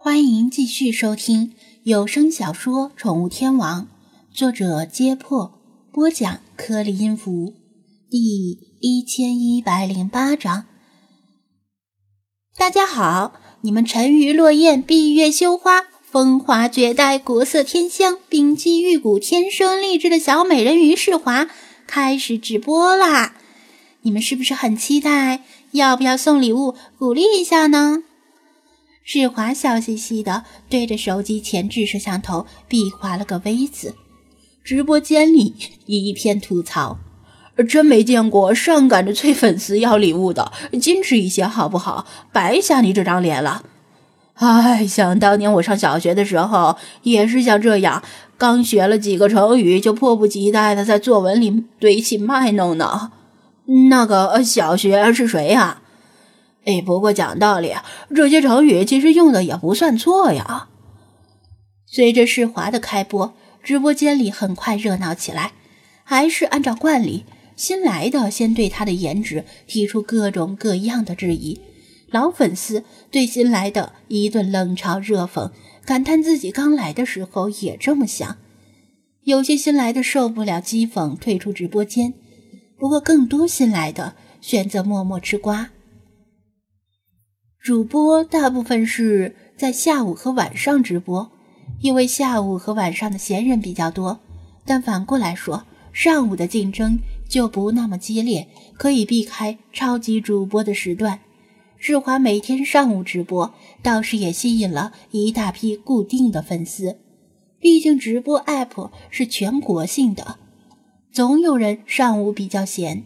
欢迎继续收听有声小说《宠物天王》，作者：揭破，播讲：颗粒音符，第一千一百零八章。大家好，你们沉鱼落雁、闭月羞花、风华绝代、国色天香、冰肌玉骨、天生丽质的小美人鱼世华开始直播啦！你们是不是很期待？要不要送礼物鼓励一下呢？世华笑嘻嘻的对着手机前置摄像头比划了个 V 字，直播间里一片吐槽：“真没见过上赶着催粉丝要礼物的，矜持一些好不好？白瞎你这张脸了！”哎，想当年我上小学的时候也是像这样，刚学了几个成语就迫不及待的在作文里堆起卖弄呢。那个小学是谁呀？哎，不过讲道理，这些成语其实用的也不算错呀。随着世华的开播，直播间里很快热闹起来。还是按照惯例，新来的先对他的颜值提出各种各样的质疑，老粉丝对新来的一顿冷嘲热讽，感叹自己刚来的时候也这么想。有些新来的受不了讥讽，退出直播间。不过，更多新来的选择默默吃瓜。主播大部分是在下午和晚上直播，因为下午和晚上的闲人比较多。但反过来说，上午的竞争就不那么激烈，可以避开超级主播的时段。志华每天上午直播，倒是也吸引了一大批固定的粉丝。毕竟直播 app 是全国性的，总有人上午比较闲。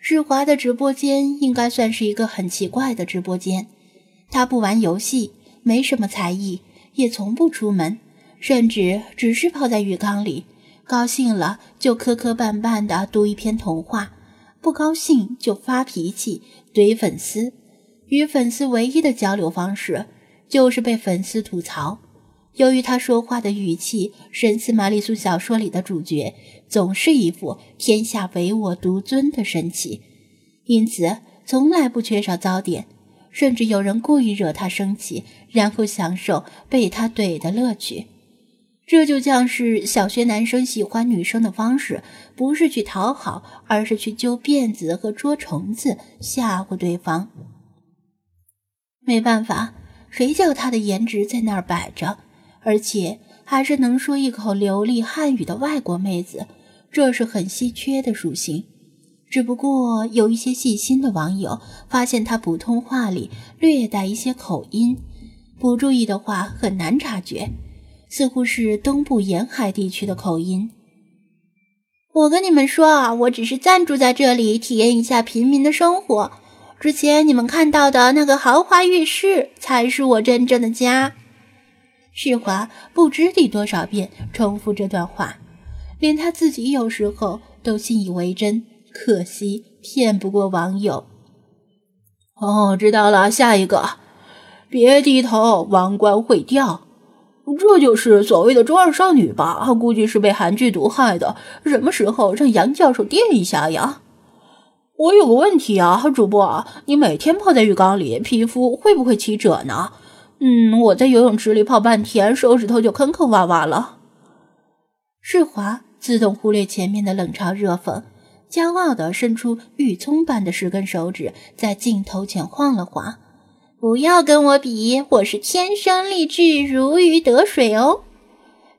志华的直播间应该算是一个很奇怪的直播间。他不玩游戏，没什么才艺，也从不出门，甚至只是泡在浴缸里。高兴了就磕磕绊绊地读一篇童话，不高兴就发脾气怼粉丝。与粉丝唯一的交流方式就是被粉丝吐槽。由于他说话的语气，神似玛丽苏小说里的主角，总是一副天下唯我独尊的神气，因此从来不缺少糟点。甚至有人故意惹他生气，然后享受被他怼的乐趣。这就像是小学男生喜欢女生的方式，不是去讨好，而是去揪辫子和捉虫子，吓唬对方。没办法，谁叫他的颜值在那儿摆着，而且还是能说一口流利汉语的外国妹子，这是很稀缺的属性。只不过有一些细心的网友发现他普通话里略带一些口音，不注意的话很难察觉，似乎是东部沿海地区的口音。我跟你们说啊，我只是暂住在这里，体验一下平民的生活。之前你们看到的那个豪华浴室才是我真正的家。世华不知第多少遍重复这段话，连他自己有时候都信以为真。可惜骗不过网友。哦，知道了，下一个，别低头，王冠会掉。这就是所谓的中二少女吧？估计是被韩剧毒害的。什么时候让杨教授垫一下呀？我有个问题啊，主播，你每天泡在浴缸里，皮肤会不会起褶呢？嗯，我在游泳池里泡半天，手指头就坑坑洼洼了。世华自动忽略前面的冷嘲热讽。骄傲地伸出玉葱般的十根手指，在镜头前晃了晃。不要跟我比，我是天生丽质，如鱼得水哦。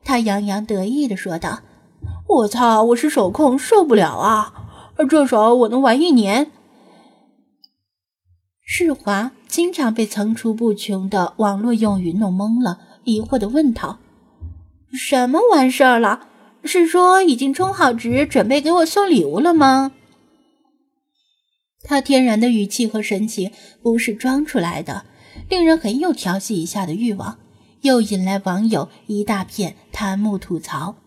他洋洋得意地说道：“我操，我是手控，受不了啊！这手我能玩一年。”世华经常被层出不穷的网络用语弄懵了，疑惑地问道：“什么完事儿了？”是说已经充好值，准备给我送礼物了吗？他天然的语气和神情不是装出来的，令人很有调戏一下的欲望，又引来网友一大片弹幕吐槽。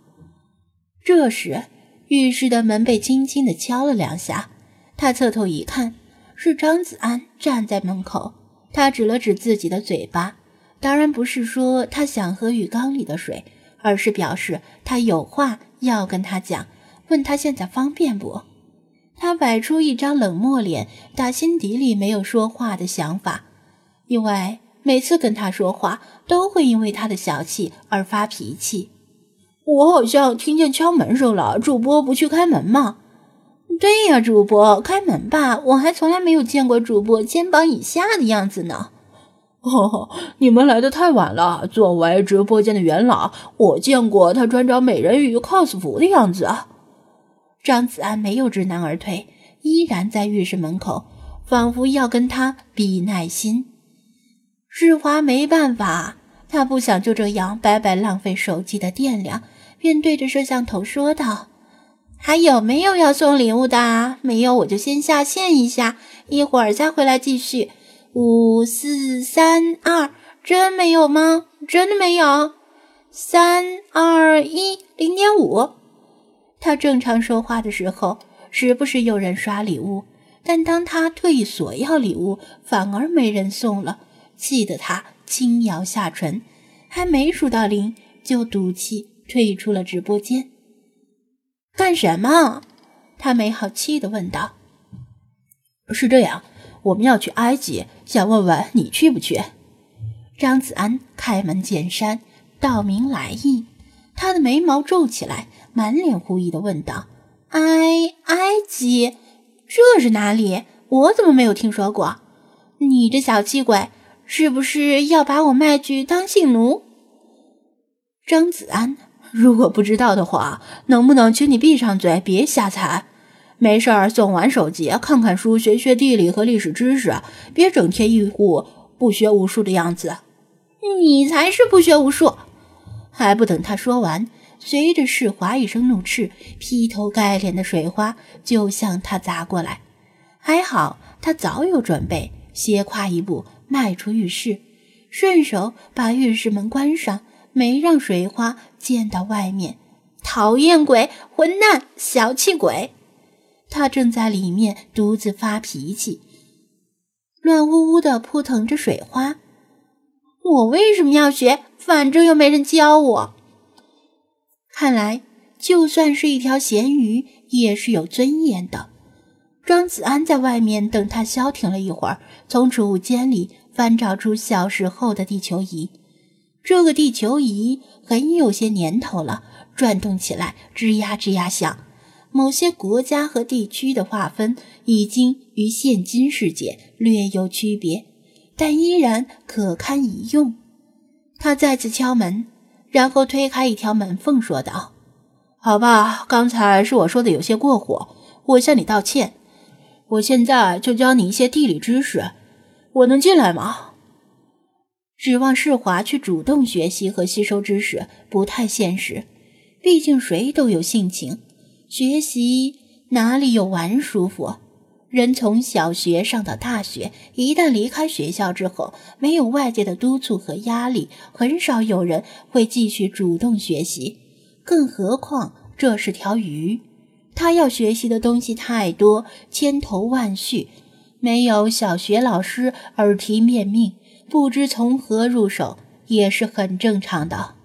这时，浴室的门被轻轻的敲了两下，他侧头一看，是张子安站在门口。他指了指自己的嘴巴，当然不是说他想喝浴缸里的水。而是表示他有话要跟他讲，问他现在方便不？他摆出一张冷漠脸，打心底里没有说话的想法，因为每次跟他说话，都会因为他的小气而发脾气。我好像听见敲门声了，主播不去开门吗？对呀，主播开门吧，我还从来没有见过主播肩膀以下的样子呢。呵呵，你们来的太晚了。作为直播间的元老，我见过他穿着美人鱼 cos 服的样子。张子安没有知难而退，依然在浴室门口，仿佛要跟他比耐心。日华没办法，他不想就这样白白浪费手机的电量，便对着摄像头说道：“还有没有要送礼物的？没有，我就先下线一下，一会儿再回来继续。”五四三二，真没有吗？真的没有。三二一，零点五。他正常说话的时候，时不时有人刷礼物，但当他退索要礼物，反而没人送了，气得他轻咬下唇，还没数到零，就赌气退出了直播间。干什么？他没好气地问道。是这样。我们要去埃及，想问问你去不去？张子安开门见山，道明来意。他的眉毛皱起来，满脸狐疑的问道：“埃埃及，这是哪里？我怎么没有听说过？你这小气鬼，是不是要把我卖去当性奴？”张子安，如果不知道的话，能不能请你闭上嘴，别瞎猜？没事儿，送完手机，看看书，学学地理和历史知识，别整天一副不学无术的样子。你才是不学无术！还不等他说完，随着世华一声怒斥，劈头盖脸的水花就向他砸过来。还好他早有准备，斜跨一步迈出浴室，顺手把浴室门关上，没让水花溅到外面。讨厌鬼，混蛋，小气鬼！他正在里面独自发脾气，乱呜呜的扑腾着水花。我为什么要学？反正又没人教我。看来，就算是一条咸鱼，也是有尊严的。庄子安在外面等他消停了一会儿，从储物间里翻找出小时候的地球仪。这个地球仪很有些年头了，转动起来吱呀吱呀响。某些国家和地区的划分已经与现今世界略有区别，但依然可堪一用。他再次敲门，然后推开一条门缝，说道：“好吧，刚才是我说的有些过火，我向你道歉。我现在就教你一些地理知识，我能进来吗？”指望世华去主动学习和吸收知识不太现实，毕竟谁都有性情。学习哪里有玩舒服？人从小学上到大学，一旦离开学校之后，没有外界的督促和压力，很少有人会继续主动学习。更何况这是条鱼，他要学习的东西太多，千头万绪，没有小学老师耳提面命，不知从何入手，也是很正常的。